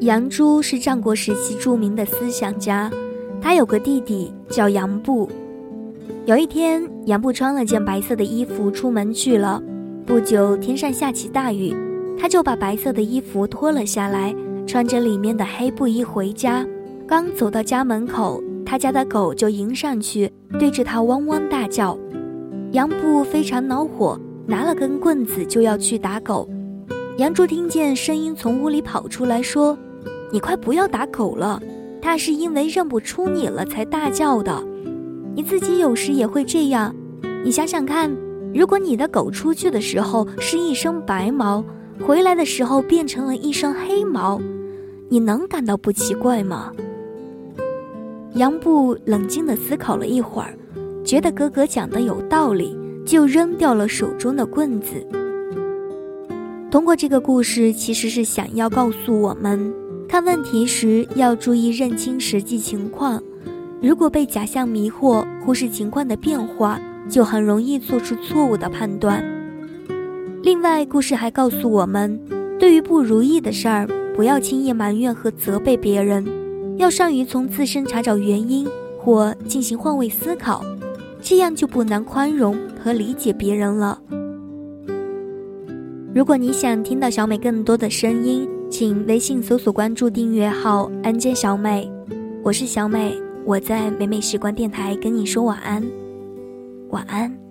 杨朱是战国时期著名的思想家，他有个弟弟叫杨布。有一天，杨布穿了件白色的衣服出门去了。不久，天上下起大雨，他就把白色的衣服脱了下来，穿着里面的黑布衣回家。刚走到家门口，他家的狗就迎上去，对着他汪汪大叫。杨布非常恼火，拿了根棍子就要去打狗。杨朱听见声音从屋里跑出来，说。你快不要打狗了，它是因为认不出你了才大叫的。你自己有时也会这样。你想想看，如果你的狗出去的时候是一身白毛，回来的时候变成了一身黑毛，你能感到不奇怪吗？杨布冷静地思考了一会儿，觉得哥哥讲的有道理，就扔掉了手中的棍子。通过这个故事，其实是想要告诉我们。看问题时要注意认清实际情况，如果被假象迷惑，忽视情况的变化，就很容易做出错误的判断。另外，故事还告诉我们，对于不如意的事儿，不要轻易埋怨和责备别人，要善于从自身查找原因或进行换位思考，这样就不难宽容和理解别人了。如果你想听到小美更多的声音，请微信搜索关注订阅号“安间小美”，我是小美，我在美美时光电台跟你说晚安，晚安。